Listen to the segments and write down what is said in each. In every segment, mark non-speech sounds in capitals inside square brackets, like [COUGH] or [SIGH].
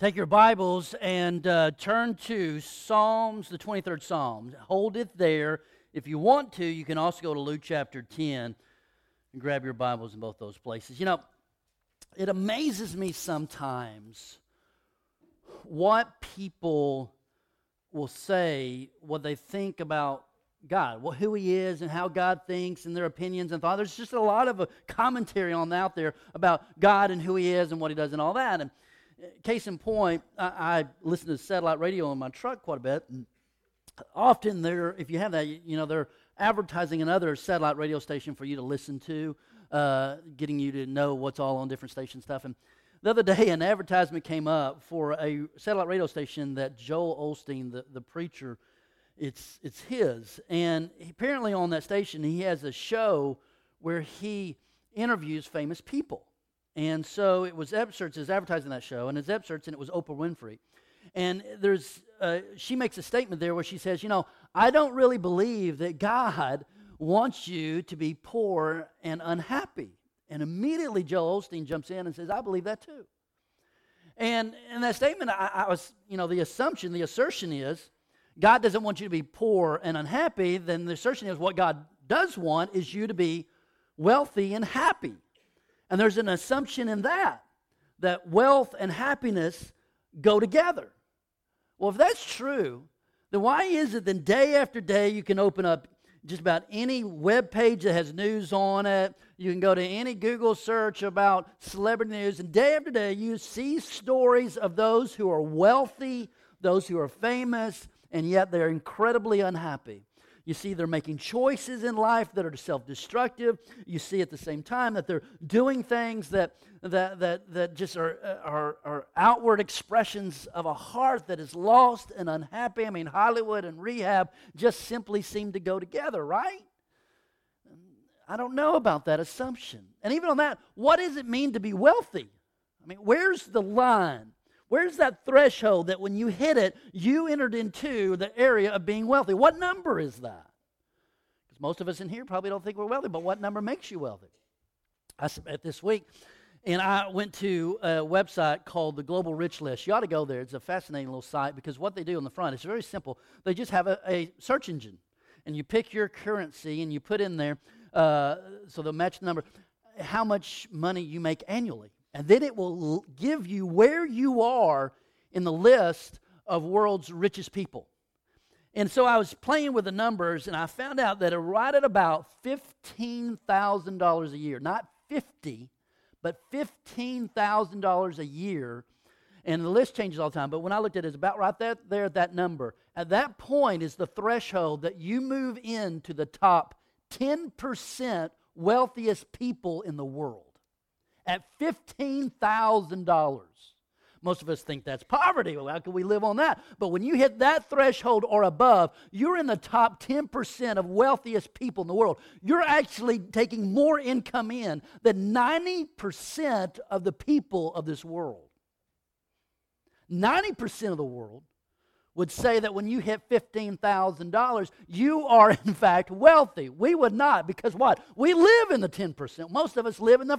Take your Bibles and uh, turn to Psalms, the 23rd Psalm. Hold it there. If you want to, you can also go to Luke chapter 10 and grab your Bibles in both those places. You know, it amazes me sometimes what people will say, what they think about God, what, who He is, and how God thinks, and their opinions and thoughts. There's just a lot of a commentary on out there about God and who He is and what He does and all that. And uh, case in point, I, I listen to satellite radio in my truck quite a bit. And often, they're if you have that, you know, they're advertising another satellite radio station for you to listen to, uh, getting you to know what's all on different station stuff. And the other day, an advertisement came up for a satellite radio station that Joel Osteen, the, the preacher, it's, it's his. And apparently, on that station, he has a show where he interviews famous people. And so it was excerpts, is advertising that show, and it's excerpts, and it was Oprah Winfrey. And there's, uh, she makes a statement there where she says, You know, I don't really believe that God wants you to be poor and unhappy. And immediately Joel Osteen jumps in and says, I believe that too. And in that statement, I, I was, you know, the assumption, the assertion is God doesn't want you to be poor and unhappy, then the assertion is what God does want is you to be wealthy and happy. And there's an assumption in that, that wealth and happiness go together. Well, if that's true, then why is it that day after day you can open up just about any web page that has news on it? You can go to any Google search about celebrity news, and day after day you see stories of those who are wealthy, those who are famous, and yet they're incredibly unhappy. You see, they're making choices in life that are self destructive. You see at the same time that they're doing things that, that, that, that just are, are, are outward expressions of a heart that is lost and unhappy. I mean, Hollywood and rehab just simply seem to go together, right? I don't know about that assumption. And even on that, what does it mean to be wealthy? I mean, where's the line? Where's that threshold that when you hit it, you entered into the area of being wealthy? What number is that? Because most of us in here probably don't think we're wealthy, but what number makes you wealthy? I spent this week and I went to a website called the Global Rich List. You ought to go there. It's a fascinating little site because what they do on the front is very simple. They just have a, a search engine, and you pick your currency and you put in there, uh, so they'll match the number, how much money you make annually. And then it will give you where you are in the list of world's richest people. And so I was playing with the numbers and I found out that right at about $15,000 a year, not 50, but $15,000 a year. And the list changes all the time, but when I looked at it, it's about right there, there at that number. At that point is the threshold that you move into the top 10% wealthiest people in the world at $15,000. Most of us think that's poverty. Well, how can we live on that? But when you hit that threshold or above, you're in the top 10% of wealthiest people in the world. You're actually taking more income in than 90% of the people of this world. 90% of the world would say that when you hit $15,000, you are [LAUGHS] in fact wealthy. We would not because what? We live in the 10%. Most of us live in the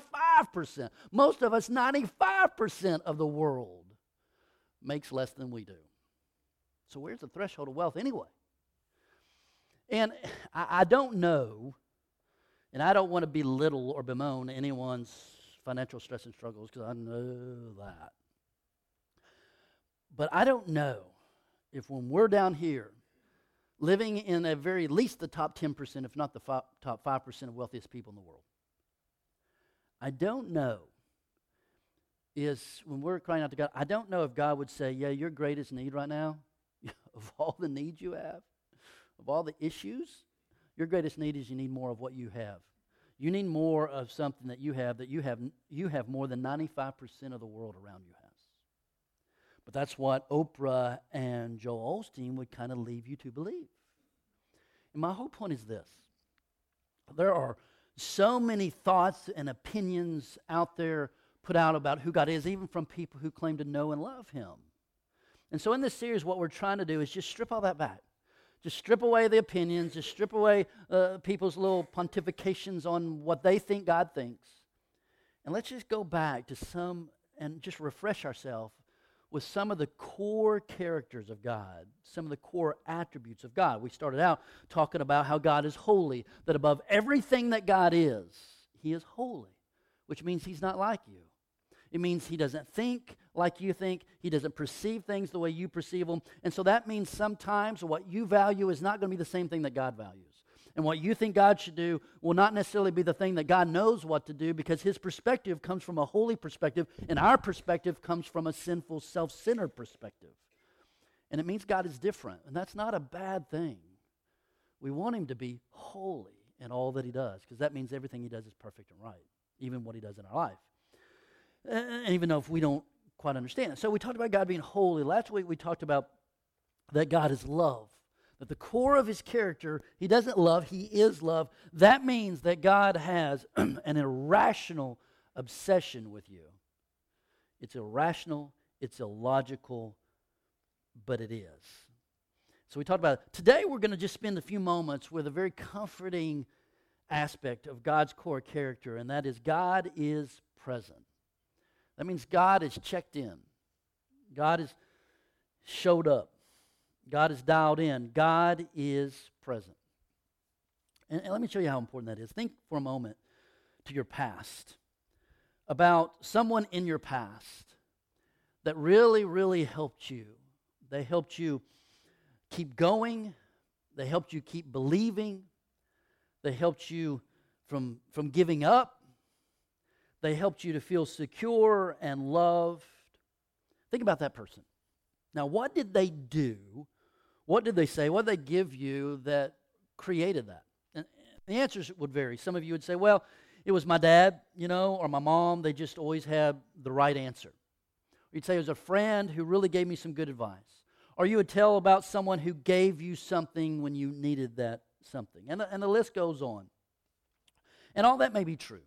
5%. Most of us, 95% of the world, makes less than we do. So, where's the threshold of wealth anyway? And [SIGHS] I, I don't know, and I don't want to belittle or bemoan anyone's financial stress and struggles because I know that. But I don't know if when we're down here, living in at very least the top 10%, if not the top 5% of wealthiest people in the world, I don't know is when we're crying out to God, I don't know if God would say, Yeah, your greatest need right now, [LAUGHS] of all the needs you have, of all the issues, your greatest need is you need more of what you have. You need more of something that you have that you have you have more than 95% of the world around you has. But that's what Oprah and Joel Osteen would kind of leave you to believe. And my whole point is this there are so many thoughts and opinions out there put out about who God is, even from people who claim to know and love Him. And so, in this series, what we're trying to do is just strip all that back. Just strip away the opinions, just strip away uh, people's little pontifications on what they think God thinks. And let's just go back to some and just refresh ourselves with some of the core characters of God, some of the core attributes of God. We started out talking about how God is holy, that above everything that God is, He is holy, which means He's not like you. It means he doesn't think like you think. He doesn't perceive things the way you perceive them. And so that means sometimes what you value is not going to be the same thing that God values. And what you think God should do will not necessarily be the thing that God knows what to do because his perspective comes from a holy perspective, and our perspective comes from a sinful, self centered perspective. And it means God is different, and that's not a bad thing. We want him to be holy in all that he does because that means everything he does is perfect and right, even what he does in our life. And even though if we don't quite understand it. So we talked about God being holy. Last week we talked about that God is love. That the core of his character, he doesn't love, he is love. That means that God has [CLEARS THROAT] an irrational obsession with you. It's irrational, it's illogical, but it is. So we talked about it. Today we're going to just spend a few moments with a very comforting aspect of God's core character, and that is God is present. That means God is checked in. God has showed up. God is dialed in. God is present. And, and, let me show you how important that is. Think for a moment to your past about someone in your past that really, really helped you. They helped you keep going, they helped you keep believing, they helped you from, from giving up, they helped you to feel secure and loved. Think about that person. Now, what did they do? What did they say? What did they give you that created that? And the answers would vary. Some of you would say, well, it was my dad, you know, or my mom. They just always had the right answer. You'd say it was a friend who really gave me some good advice. Or you would tell about someone who gave you something when you needed that something. And the, and the list goes on. And all that may be true.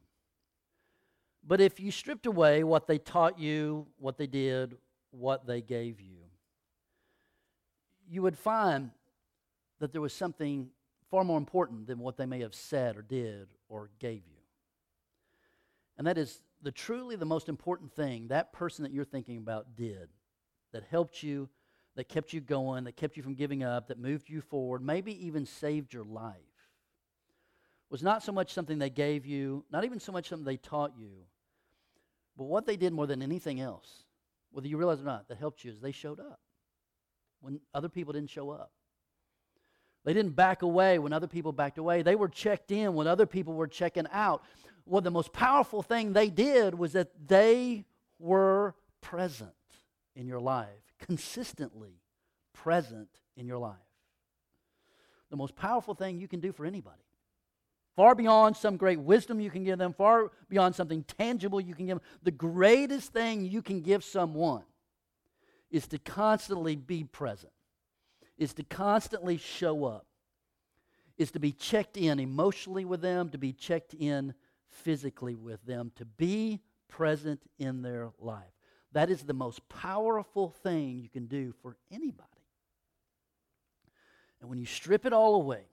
But if you stripped away what they taught you, what they did, what they gave you, you would find that there was something far more important than what they may have said or did or gave you. And that is the truly the most important thing that person that you're thinking about did that helped you, that kept you going, that kept you from giving up, that moved you forward, maybe even saved your life, was not so much something they gave you, not even so much something they taught you, but what they did more than anything else, whether you realize it or not, that helped you is they showed up when other people didn't show up. They didn't back away when other people backed away. They were checked in when other people were checking out. Well, the most powerful thing they did was that they were present in your life, consistently present in your life. The most powerful thing you can do for anybody far beyond some great wisdom you can give them, far beyond something tangible you can give them. The greatest thing you can give someone is to constantly be present, is to constantly show up, is to be checked in emotionally with them, to be checked in physically with them, to be present in their life. That is the most powerful thing you can do for anybody. And when you strip it all away,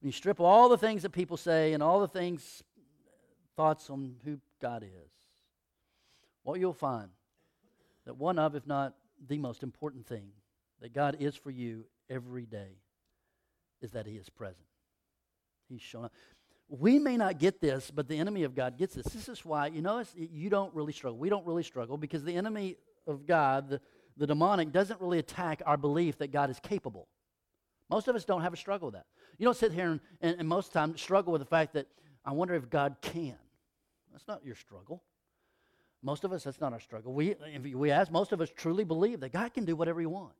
when you strip all the things that people say and all the things, thoughts on who God is, what you'll find that one of, if not the most important thing that God is for you every day is that He is present. He's shown up. We may not get this, but the enemy of God gets this. This is why, you know, you don't really struggle. We don't really struggle because the enemy of God, the, the demonic, doesn't really attack our belief that God is capable. Most of us don't have a struggle with that. You don't sit here and, and, and most of the time struggle with the fact that I wonder if God can. That's not your struggle. Most of us, that's not our struggle. We, we ask, most of us truly believe that God can do whatever He wants.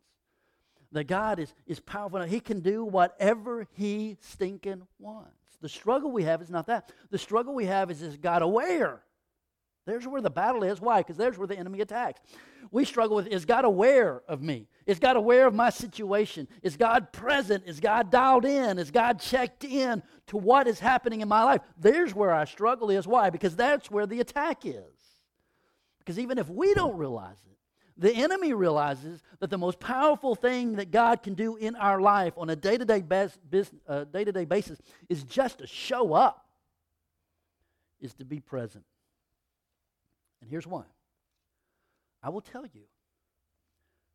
That God is, is powerful. He can do whatever He stinking wants. The struggle we have is not that. The struggle we have is, is God aware? There's where the battle is. Why? Because there's where the enemy attacks. We struggle with is God aware of me? Is God aware of my situation? Is God present? Is God dialed in? Is God checked in to what is happening in my life? There's where our struggle is. Why? Because that's where the attack is. Because even if we don't realize it, the enemy realizes that the most powerful thing that God can do in our life on a day to day basis is just to show up, is to be present. And here's why I will tell you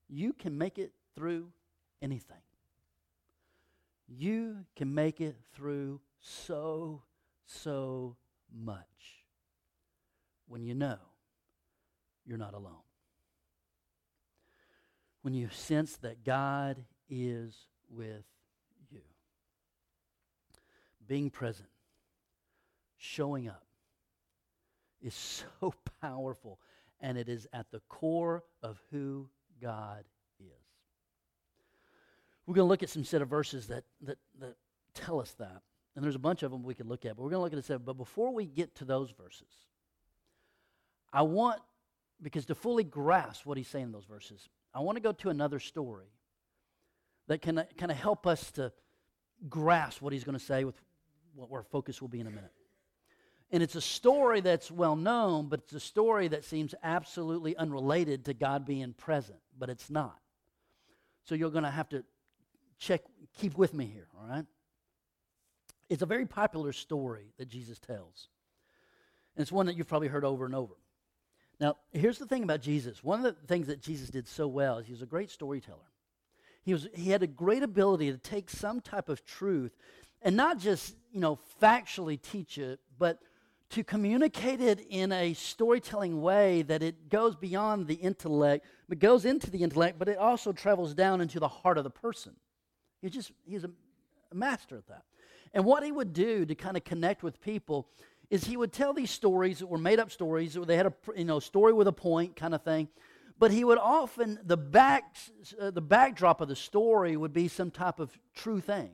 you can make it through anything. You can make it through so, so much when you know you're not alone. When you sense that God is with you. Being present, showing up is [LAUGHS] so powerful, and it is at the core of who God is. We're going to look at some set of verses that, that, that tell us that. And there's a bunch of them we could look at, but we're going to look at a set. But before we get to those verses, I want, because to fully grasp what he's saying in those verses, I want to go to another story that can kind of help us to grasp what he's going to say with what our focus will be in a minute. And it's a story that's well known, but it's a story that seems absolutely unrelated to God being present, but it's not. So you're going to have to check, keep with me here, all right? It's a very popular story that Jesus tells. And it's one that you've probably heard over and over. Now, here's the thing about Jesus. One of the things that Jesus did so well is he was a great storyteller. He, was, he had a great ability to take some type of truth and not just, you know, factually teach it, but to communicate it in a storytelling way that it goes beyond the intellect, but goes into the intellect, but it also travels down into the heart of the person. He's just, he's a, a master at that. And what he would do to kind of connect with people is he would tell these stories that were made up stories, or they had a you know story with a point kind of thing. But he would often the back uh, the backdrop of the story would be some type of true thing,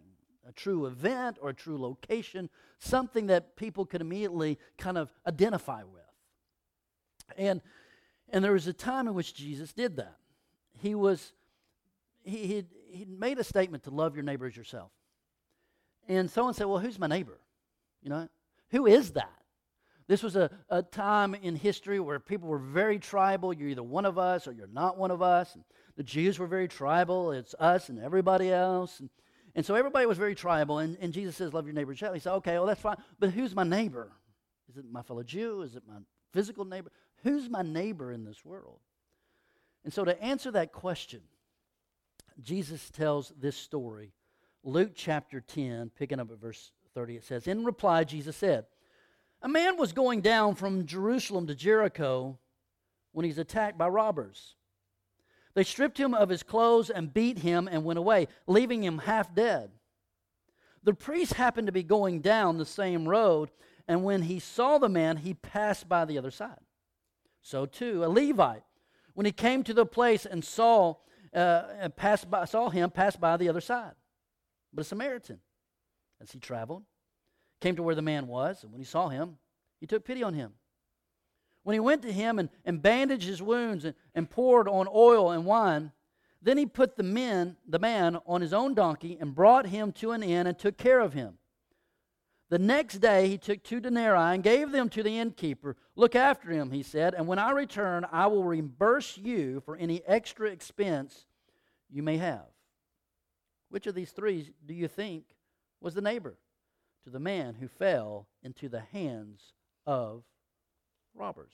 a true event or a true location, something that people could immediately kind of identify with. And and there was a time in which Jesus did that. He was he he he made a statement to love your neighbor as yourself. And someone said, "Well, who's my neighbor?" You know, who is that? This was a, a time in history where people were very tribal. You're either one of us or you're not one of us. And the Jews were very tribal. It's us and everybody else. And, and so everybody was very tribal. And, and Jesus says, Love your neighbor. Shall. He said, Okay, well, that's fine. But who's my neighbor? Is it my fellow Jew? Is it my physical neighbor? Who's my neighbor in this world? And so to answer that question, Jesus tells this story. Luke chapter 10, picking up at verse 30, it says, In reply, Jesus said, A man was going down from Jerusalem to Jericho when he's attacked by robbers. They stripped him of his clothes and beat him and went away, leaving him half dead. The priest happened to be going down the same road, and when he saw the man, he passed by the other side. So too, a Levite, when he came to the place and saw, uh, passed by, saw him, passed by the other side. But a Samaritan, as he traveled, came to where the man was, and when he saw him, he took pity on him. When he went to him and, and bandaged his wounds and, and poured on oil and wine, then he put the men, the man on his own donkey and brought him to an inn and took care of him. The next day he took two denarii and gave them to the innkeeper. Look after him, he said, and when I return, I will reimburse you for any extra expense you may have. Which of these three do you think was the neighbor to the man who fell into the hands of robbers.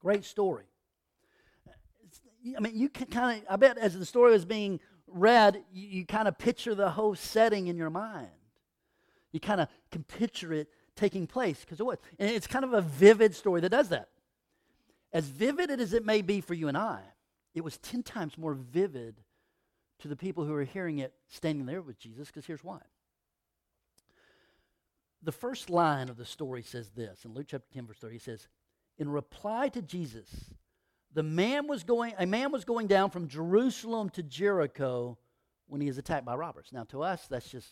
Great story. I mean, you can kind of, I bet as the story was being read, you, you kind of picture the whole setting in your mind. You kind of can picture it taking place because it was. And it's kind of a vivid story that does that. As vivid as it may be for you and I, it was 10 times more vivid to the people who were hearing it standing there with Jesus, because here's why. The first line of the story says this in Luke chapter 10, verse 30. He says, In reply to Jesus, the man was going, a man was going down from Jerusalem to Jericho when he is attacked by robbers. Now, to us, that's just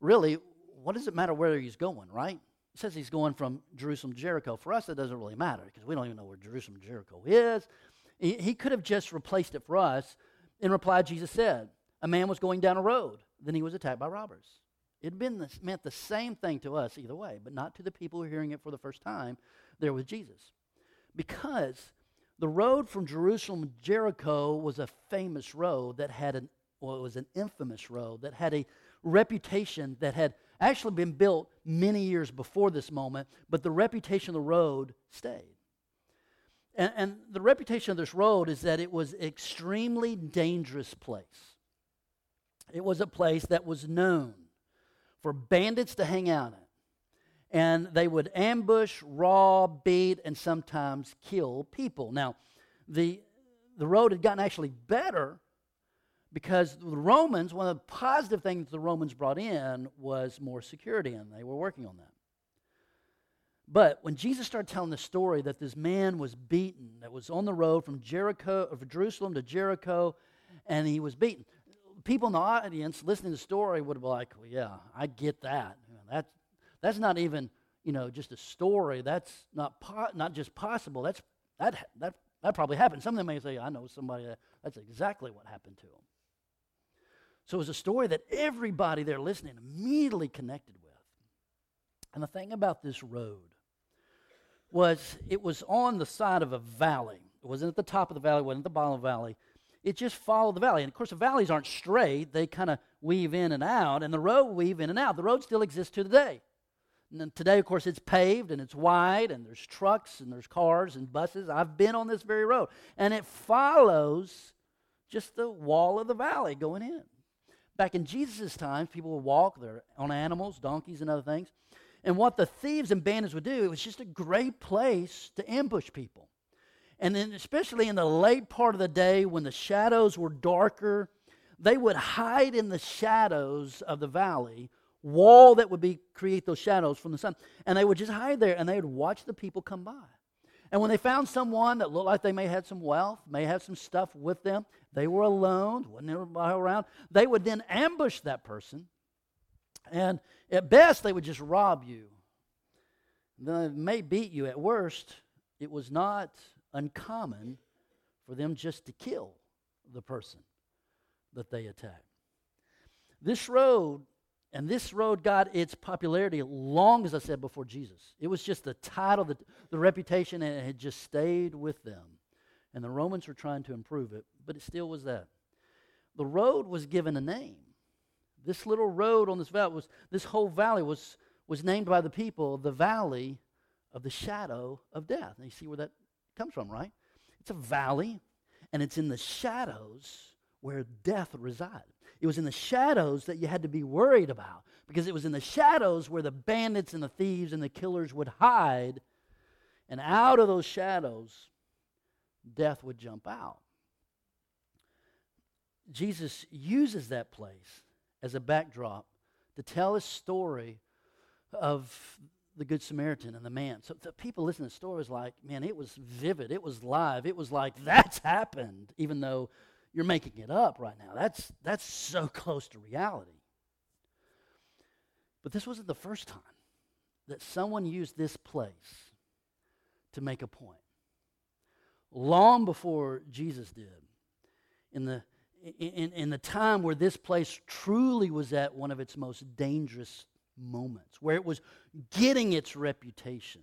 really, what does it matter where he's going, right? It says he's going from Jerusalem to Jericho. For us, it doesn't really matter because we don't even know where Jerusalem to Jericho is. He, he could have just replaced it for us in reply, Jesus said, A man was going down a road, then he was attacked by robbers. It been meant the same thing to us either way, but not to the people who are hearing it for the first time there with Jesus. Because the road from Jerusalem to Jericho was a famous road that had an, well, it was an infamous road that had a reputation that had actually been built many years before this moment, but the reputation of the road stayed. And, and the reputation of this road is that it was extremely dangerous place. It was a place that was known for bandits to hang out in. And they would ambush, rob, beat, and sometimes kill people. Now, the, the road had gotten actually better because the Romans, one of the positive things the Romans brought in was more security, and they were working on that. But when Jesus started telling the story that this man was beaten, that was on the road from Jericho, from Jerusalem to Jericho, and he was beaten, people in the audience listening to the story would be like, well, yeah, I get that. You know, that that's not even, you know, just a story. That's not po- not just possible. That's that that that probably happened. Some of them may say, I know somebody that that's exactly what happened to him. So it was a story that everybody there listening immediately connected with. And the thing about this road was it was on the side of a valley. It wasn't at the top of the valley, it wasn't at the bottom of the valley it just followed the valley. And of course, the valleys aren't straight, they kind of weave in and out, and the road weave in and out. The road still exists to today. And today, of course, it's paved and it's wide, and there's trucks and there's cars and buses. I've been on this very road, and it follows just the wall of the valley going in. Back in Jesus' time, people would walk there on animals, donkeys, and other things. And what the thieves and bandits would do, it was just a great place to ambush people. And then, especially in the late part of the day when the shadows were darker, they would hide in the shadows of the valley, wall that would be create those shadows from the sun. And they would just hide there and they would watch the people come by. And when they found someone that looked like they may have had some wealth, may have some stuff with them, they were alone, wasn't everybody around, they would then ambush that person. And at best, they would just rob you. They may beat you. At worst, it was not uncommon for them just to kill the person that they attack. This road, and this road got its popularity long, as I said, before Jesus. It was just the title, the, the reputation, and it had just stayed with them. And the Romans were trying to improve it, but it still was that. The road was given a name. This little road on this valley was, this whole valley was, was named by the people the valley of the shadow of death. And you see where that comes from, right? It's a valley, and it's in the shadows where death resided. It was in the shadows that you had to be worried about because it was in the shadows where the bandits and the thieves and the killers would hide. And out of those shadows, death would jump out. Jesus uses that place as a backdrop to tell his story of the Good Samaritan and the man. So the people listening to the story was like, man, it was vivid. It was live. It was like, that's happened, even though you're making it up right now. That's, that's so [LAUGHS] close to reality. But this wasn't the first time that someone used this place to make a point. Long before Jesus did, in the, in, in the time where this place truly was at one of its most dangerous moments, where it was getting its reputation.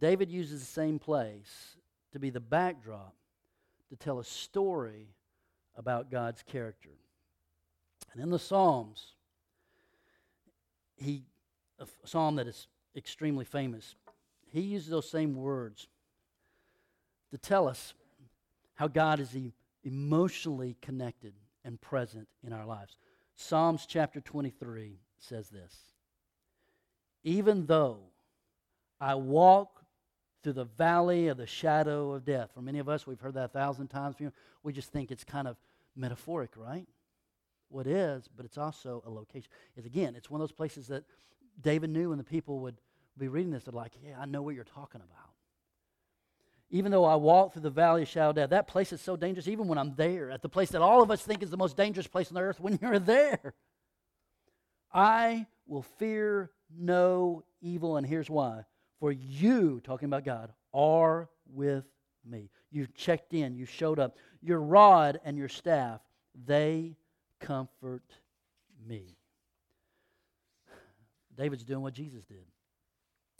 David uses the same place to be the backdrop to tell a story about God's character. And in the Psalms, he a psalm that is extremely famous, he uses those same words to tell us how God is emotionally connected and present in our lives. Psalms chapter 23 says this Even though I walk through the valley of the shadow of death. For many of us, we've heard that a thousand times. We just think it's kind of metaphoric, right? What well, is, but it's also a location. Is again, it's one of those places that David knew, and the people would be reading this. They're like, "Yeah, I know what you're talking about." Even though I walk through the valley of shadow death, that place is so dangerous. Even when I'm there, at the place that all of us think is the most dangerous place on the earth, when you're there, I will fear no evil, and here's why. For you, talking about God, are with me. You've checked in, you showed up. Your rod and your staff, they comfort me. David's doing what Jesus did.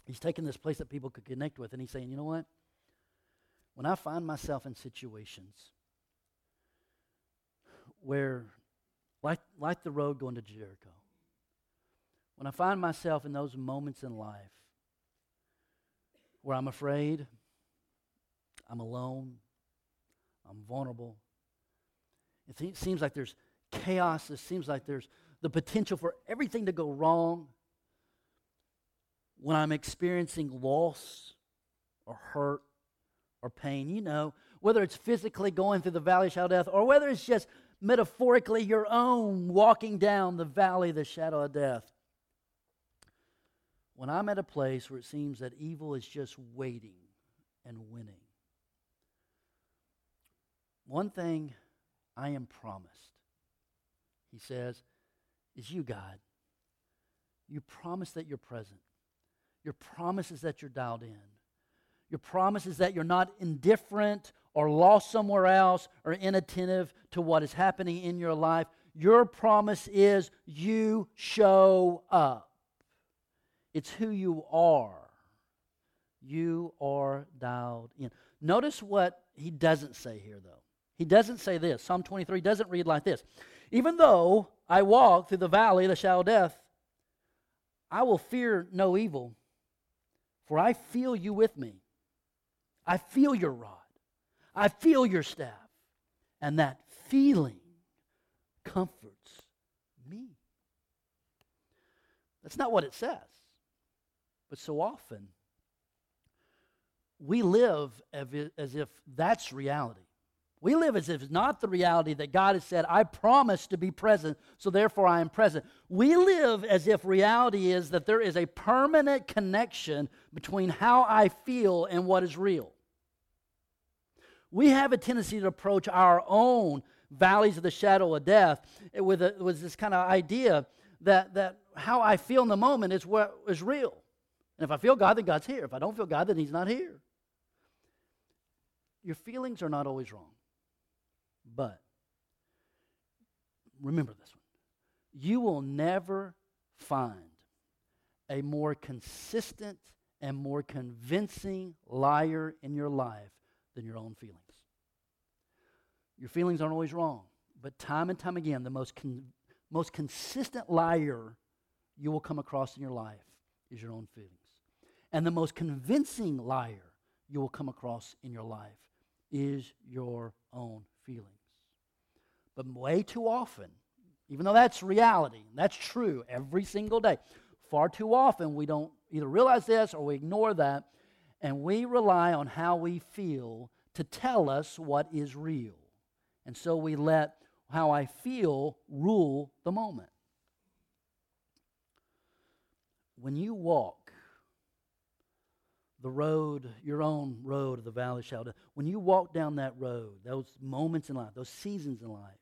He's taking this place that people could connect with, and he's saying, you know what? When I find myself in situations where, like, like the road going to Jericho, when I find myself in those moments in life where I'm afraid, I'm alone. I'm vulnerable. It seems like there's chaos. It seems like there's the potential for everything to go wrong. When I'm experiencing loss or hurt or pain, you know, whether it's physically going through the valley of shadow death or whether it's just metaphorically your own walking down the valley of the shadow of death. When I'm at a place where it seems that evil is just waiting and winning, one thing I am promised, he says, is you, God. You promise that you're present. Your promise is that you're dialed in. Your promise is that you're not indifferent or lost somewhere else or inattentive to what is happening in your life. Your promise is you show up. It's who you are. You are dialed in. Notice what he doesn't say here, though. He doesn't say this. Psalm 23 doesn't read like this. Even though I walk through the valley of the shadow of death, I will fear no evil, for I feel you with me. I feel your rod. I feel your staff. And that feeling comforts me. That's not what it says. But so often, we live as if that's reality. We live as if it's not the reality that God has said, I promise to be present, so therefore I am present. We live as if reality is that there is a permanent connection between how I feel and what is real. We have a tendency to approach our own valleys of the shadow of death with, a, with this kind of idea that, that how I feel in the moment is what is real. And if I feel God, then God's here. If I don't feel God, then He's not here. Your feelings are not always wrong. But remember this one you will never find a more consistent and more convincing liar in your life than your own feelings. Your feelings aren't always wrong, but time and time again, the most, con- most consistent liar you will come across in your life is your own feelings. And the most convincing liar you will come across in your life is your own feelings. But way too often, even though that's reality, that's true every single day, far too often we don't either realize this or we ignore that, and we rely on how we feel to tell us what is real. And so we let how I feel rule the moment. When you walk the road, your own road of the valley shadow, when you walk down that road, those moments in life, those seasons in life,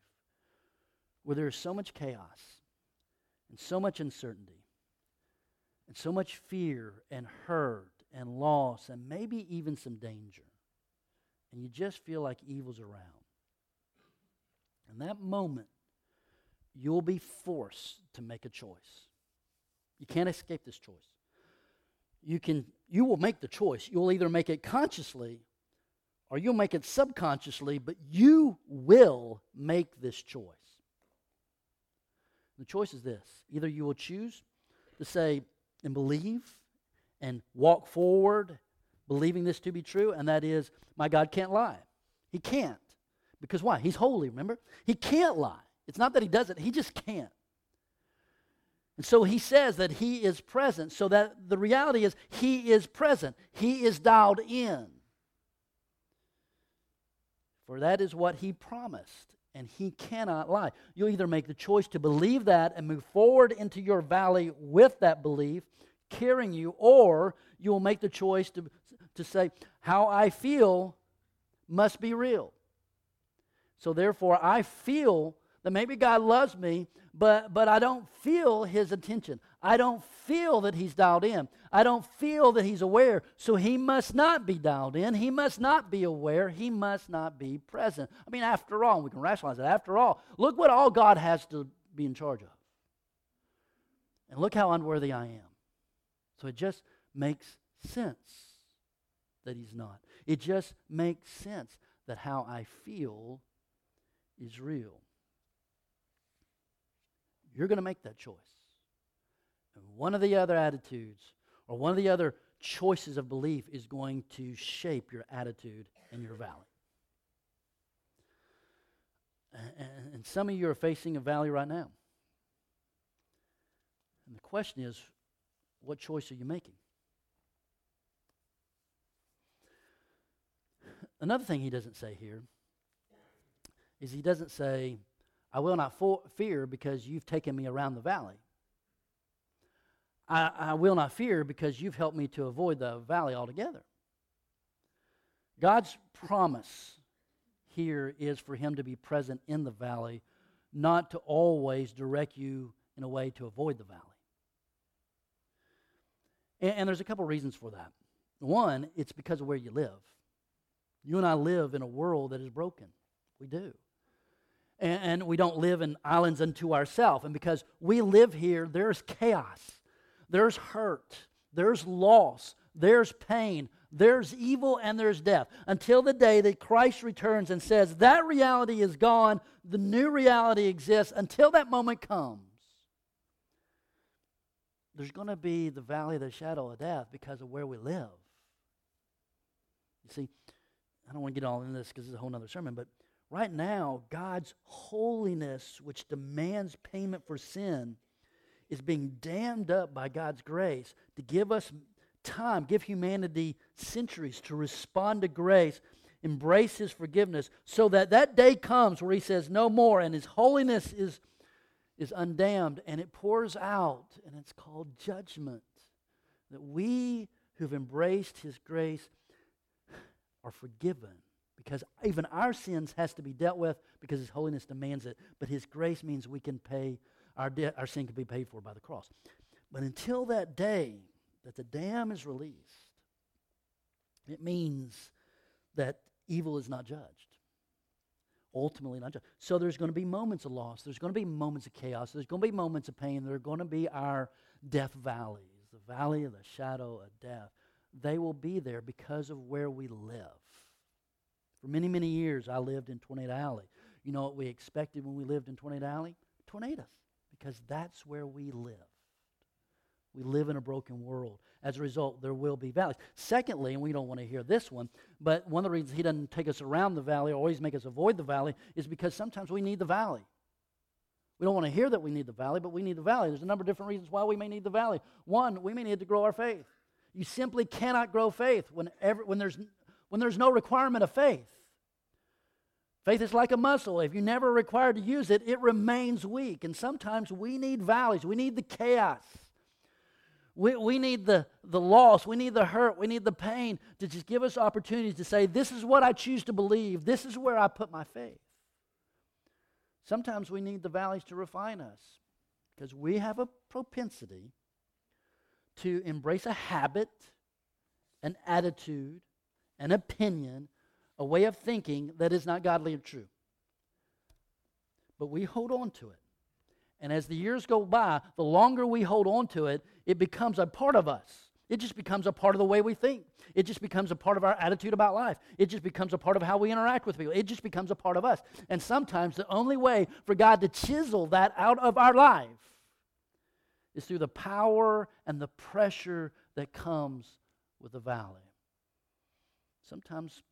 where there is so much chaos and so much uncertainty and so much fear and hurt and loss and maybe even some danger, and you just feel like evil's around. In that moment, you'll be forced to make a choice. You can't escape this choice. You can you will make the choice. You'll either make it consciously or you'll make it subconsciously, but you will make this choice. The choice is this either you will choose to say and believe and walk forward believing this to be true, and that is, my God can't lie. He can't. Because why? He's holy, remember? He can't lie. It's not that he doesn't, he just can't. And so he says that he is present, so that the reality is he is present. He is dialed in. For that is what he promised, and he cannot lie. You'll either make the choice to believe that and move forward into your valley with that belief, carrying you, or you will make the choice to, to say, How I feel must be real. So therefore, I feel that maybe God loves me, but, but I don't feel his attention. I don't feel that he's dialed in. I don't feel that he's aware. So he must not be dialed in. He must not be aware. He must not be present. I mean, after all, we can rationalize it. After all, look what all God has to be in charge of. And look how unworthy I am. So it just makes sense that he's not. It just makes sense that how I feel is real. You're going to make that choice. And one of the other attitudes or one of the other choices of belief is going to shape your attitude and your valley. And some of you are facing a valley right now. And the question is, what choice are you making? Another thing he doesn't say here is he doesn't say, I will not for- fear because you've taken me around the valley. I, I will not fear because you've helped me to avoid the valley altogether. God's promise here is for him to be present in the valley, not to always direct you in a way to avoid the valley. And, and there's a couple reasons for that. One, it's because of where you live. You and I live in a world that is broken. We do. And, and we don't live in islands unto ourselves. And because we live here, there's chaos, there's hurt, there's loss, there's pain, there's evil, and there's death. Until the day that Christ returns and says, That reality is gone, the new reality exists. Until that moment comes, there's going to be the valley of the shadow of death because of where we live. You see, I don't want to get all into this because it's a whole other sermon, but right now, God's holiness, which demands payment for sin, is being dammed up by God's grace to give us time, give humanity centuries to respond to grace, embrace His forgiveness, so that that day comes where He says, No more, and His holiness is, is undammed, and it pours out, and it's called judgment. That we who've embraced His grace are forgiven because even our sins has to be dealt with because his holiness demands it. But his grace means we can pay our debt our sin can be paid for by the cross. But until that day that the dam is released it means that evil is not judged. Ultimately not judged. So there's going to be moments of loss. There's going to be moments of chaos. There's going to be moments of pain. There are going to be our death valleys the valley of the shadow of death. They will be there because of where we live. For many, many years, I lived in Tornado Alley. You know what we expected when we lived in Tornado Alley? Tornadoes, because that's where we live. We live in a broken world. As a result, there will be valleys. Secondly, and we don't want to hear this one, but one of the reasons he doesn't take us around the valley or always make us avoid the valley is because sometimes we need the valley. We don't want to hear that we need the valley, but we need the valley. There's a number of different reasons why we may need the valley. One, we may need to grow our faith. You simply cannot grow faith when, every, when, there's, when there's no requirement of faith. Faith is like a muscle. If you're never required to use it, it remains weak. And sometimes we need valleys, we need the chaos. We, we need the, the loss, we need the hurt, we need the pain to just give us opportunities to say, This is what I choose to believe, this is where I put my faith. Sometimes we need the valleys to refine us because we have a propensity to embrace a habit, an attitude, an opinion, a way of thinking that is not godly and true. But we hold on to it. And as the years go by, the longer we hold on to it, it becomes a part of us. It just becomes a part of the way we think. It just becomes a part of our attitude about life. It just becomes a part of how we interact with people. It just becomes a part of us. And sometimes the only way for God to chisel that out of our life is through the power and the pressure that comes with the valley. Sometimes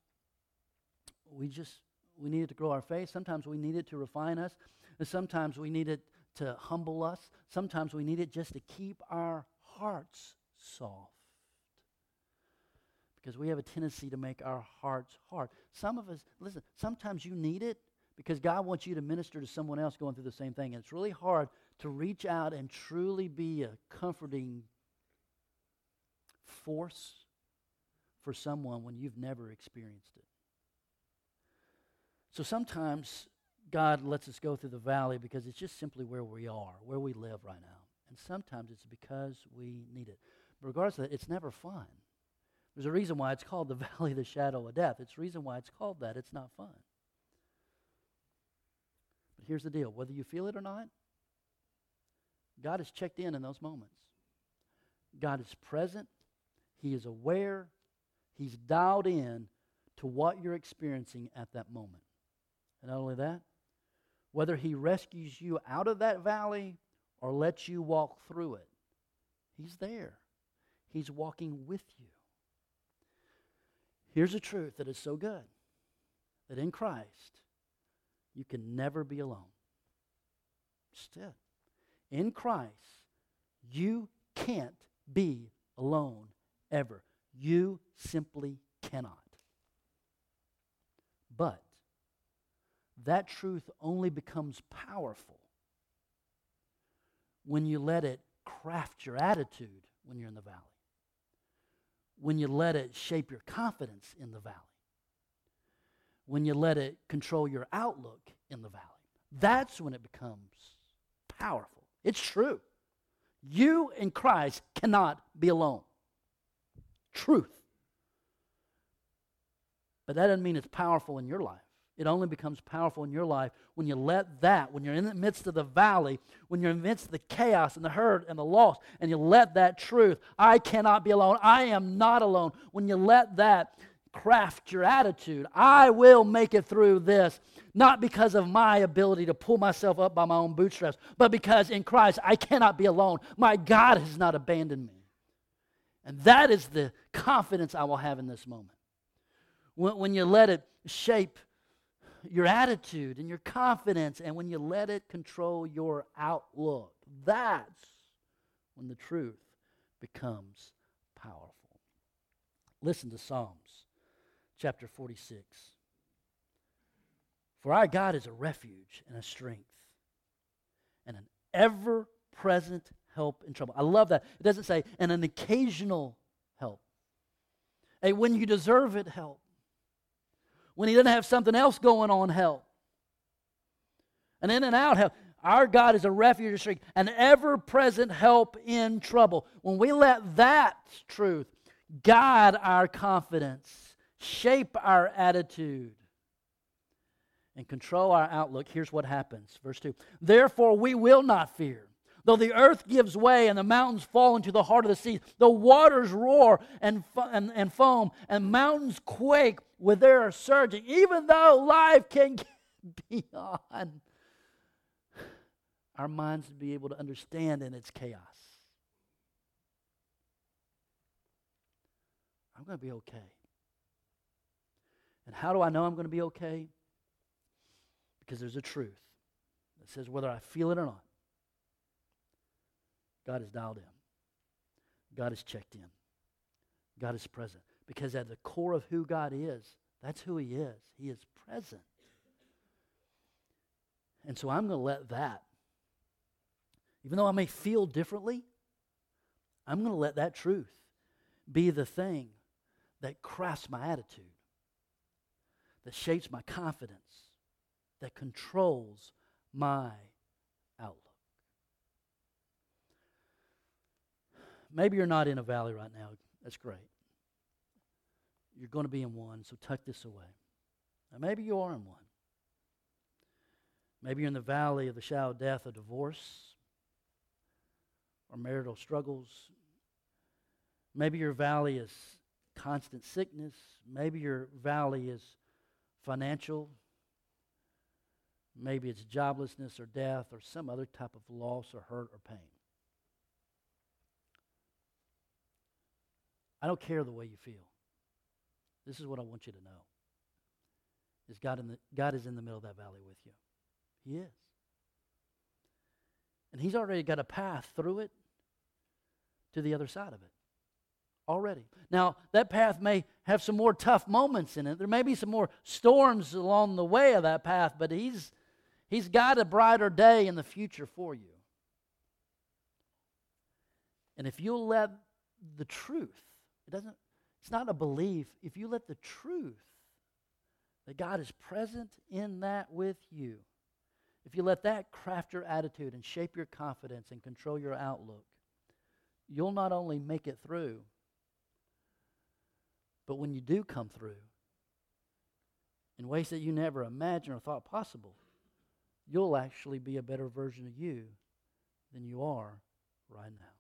we just we needed to grow our faith. Sometimes we needed to refine us. Sometimes we needed to humble us. Sometimes we needed just to keep our hearts soft. Because we have a tendency to make our hearts hard. Some of us, listen, sometimes you need it because God wants you to minister to someone else going through the same thing. And it's really hard to reach out and truly be a comforting force for someone when you've never experienced it. So sometimes God lets us go through the valley because it's just simply where we are, where we live right now. And sometimes it's because we need it. But regardless of that, it's never fun. There's a reason why it's called the [LAUGHS] valley of the shadow of death. It's a reason why it's called that. It's not fun. But here's the deal whether you feel it or not, God is checked in in those moments. God is present, He is aware, He's dialed in to what you're experiencing at that moment. And not only that, whether He rescues you out of that valley or lets you walk through it, He's there. He's walking with you. Here's a truth that is so good that in Christ, you can never be alone. Just In Christ, you can't be alone ever. You simply cannot. But that truth only becomes powerful when you let it craft your attitude when you're in the valley, when you let it shape your confidence in the valley, when you let it control your outlook in the valley. That's when it becomes powerful. It's true. You and Christ cannot be alone. Truth. But that doesn't mean it's powerful in your life. It only becomes powerful in your life when you let that, when you're in the midst of the valley, when you're in the midst of the chaos and the hurt and the loss, and you let that truth, I cannot be alone, I am not alone, when you let that craft your attitude, I will make it through this, not because of my ability to pull myself up by my own bootstraps, but because in Christ I cannot be alone. My God has not abandoned me. And that is the confidence I will have in this moment. When, when you let it shape your attitude and your confidence, and when you let it control your outlook, that's when the truth becomes powerful. Listen to Psalms chapter 46. For our God is a refuge and a strength and an ever present help in trouble. I love that. It doesn't say, and an occasional help. A when you deserve it help when he doesn't have something else going on, help. An in and out help. Our God is a refuge, an ever present help in trouble. When we let that truth guide our confidence, shape our attitude, and control our outlook, here's what happens. Verse 2 Therefore, we will not fear. Though the earth gives way and the mountains fall into the heart of the sea, the waters roar and, and, and foam, and mountains quake with their surging, even though life can get [LAUGHS] beyond our minds to be able to understand in its chaos. I'm going to be okay. And how do I know I'm going to be okay? Because there's a truth that says whether I feel it or not, God is dialed in. God is checked in. God is present. Because at the core of who God is, that's who He is. He is present. And so I'm going to let that, even though I may feel differently, I'm going to let that truth be the thing that crafts my attitude, that shapes my confidence, that controls my outlook. Maybe you're not in a valley right now. That's great. You're going to be in one, so tuck this away. Now, maybe you are in one. Maybe you're in the valley of the shadow of death, of divorce, or marital struggles. Maybe your valley is constant sickness. Maybe your valley is financial. Maybe it's joblessness or death or some other type of loss or hurt or pain. I don't care the way you feel. This is what I want you to know. Is God, in the, God is in the middle of that valley with you. He is. And He's already got a path through it to the other side of it. Already. Now, that path may have some more tough moments in it. There may be some more storms along the way of that path, but He's, he's got a brighter day in the future for you. And if you'll let the truth it doesn't, it's not a belief. If you let the truth that God is present in that with you, if you let that craft your attitude and shape your confidence and control your outlook, you'll not only make it through, but when you do come through, in ways that you never imagined or thought possible, you'll actually be a better version of you than you are right now.